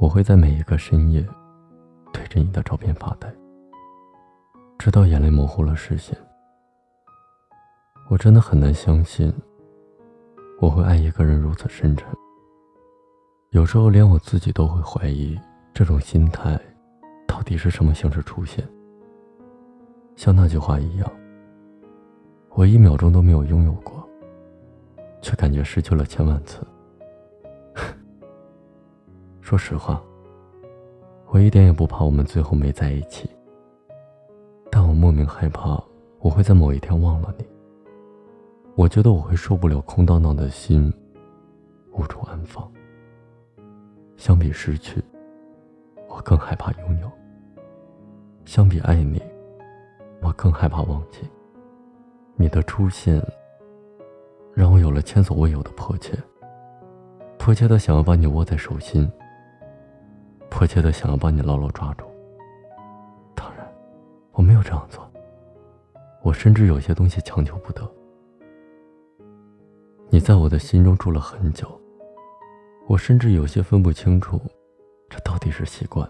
我会在每一个深夜，对着你的照片发呆，直到眼泪模糊了视线。我真的很难相信，我会爱一个人如此深沉。有时候连我自己都会怀疑，这种心态到底是什么形式出现？像那句话一样，我一秒钟都没有拥有过，却感觉失去了千万次。说实话，我一点也不怕我们最后没在一起，但我莫名害怕我会在某一天忘了你。我觉得我会受不了空荡荡的心，无处安放。相比失去，我更害怕拥有；相比爱你，我更害怕忘记。你的出现，让我有了前所未有的迫切，迫切的想要把你握在手心，迫切的想要把你牢牢抓住。当然，我没有这样做，我甚至有些东西强求不得。你在我的心中住了很久，我甚至有些分不清楚，这到底是习惯，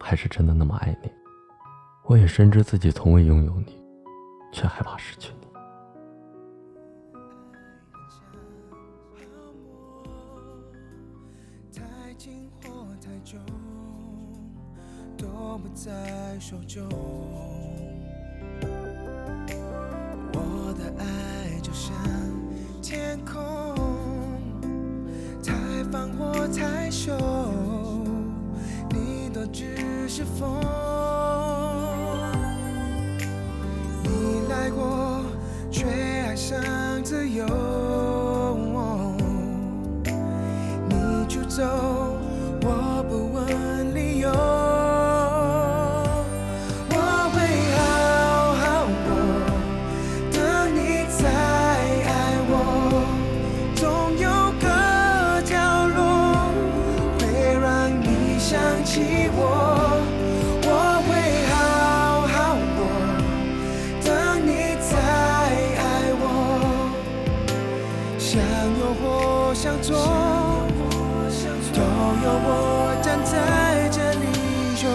还是真的那么爱你。我也深知自己从未拥有你，却害怕失去你。就都不在手中我的爱就像。天空太放或太羞，你都只是风。你来过，做，都有我站在这里守。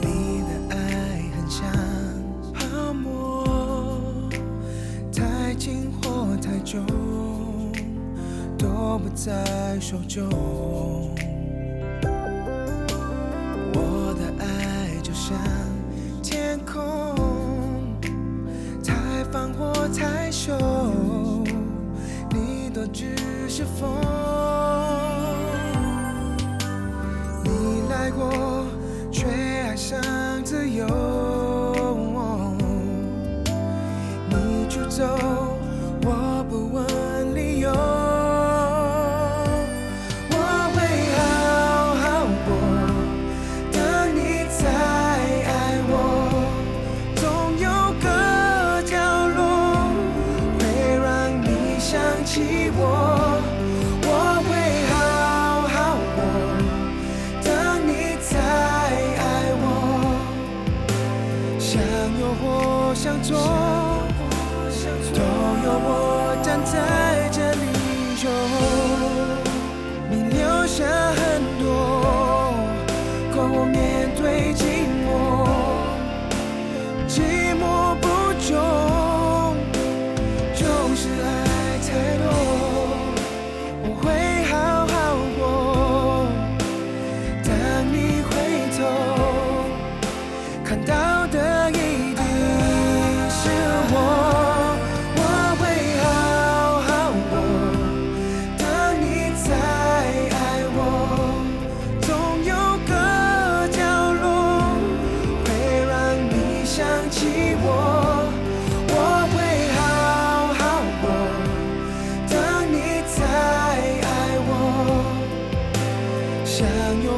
你的爱很像泡沫，太近或太久。都不在手中。我的爱就像天空，太放或太羞，你都只是风。你来过，却爱上自由。你出走，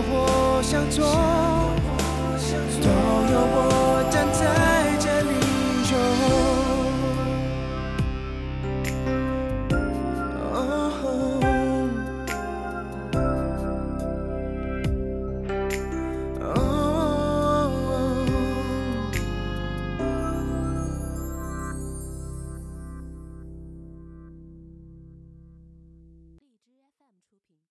或想做，都有我。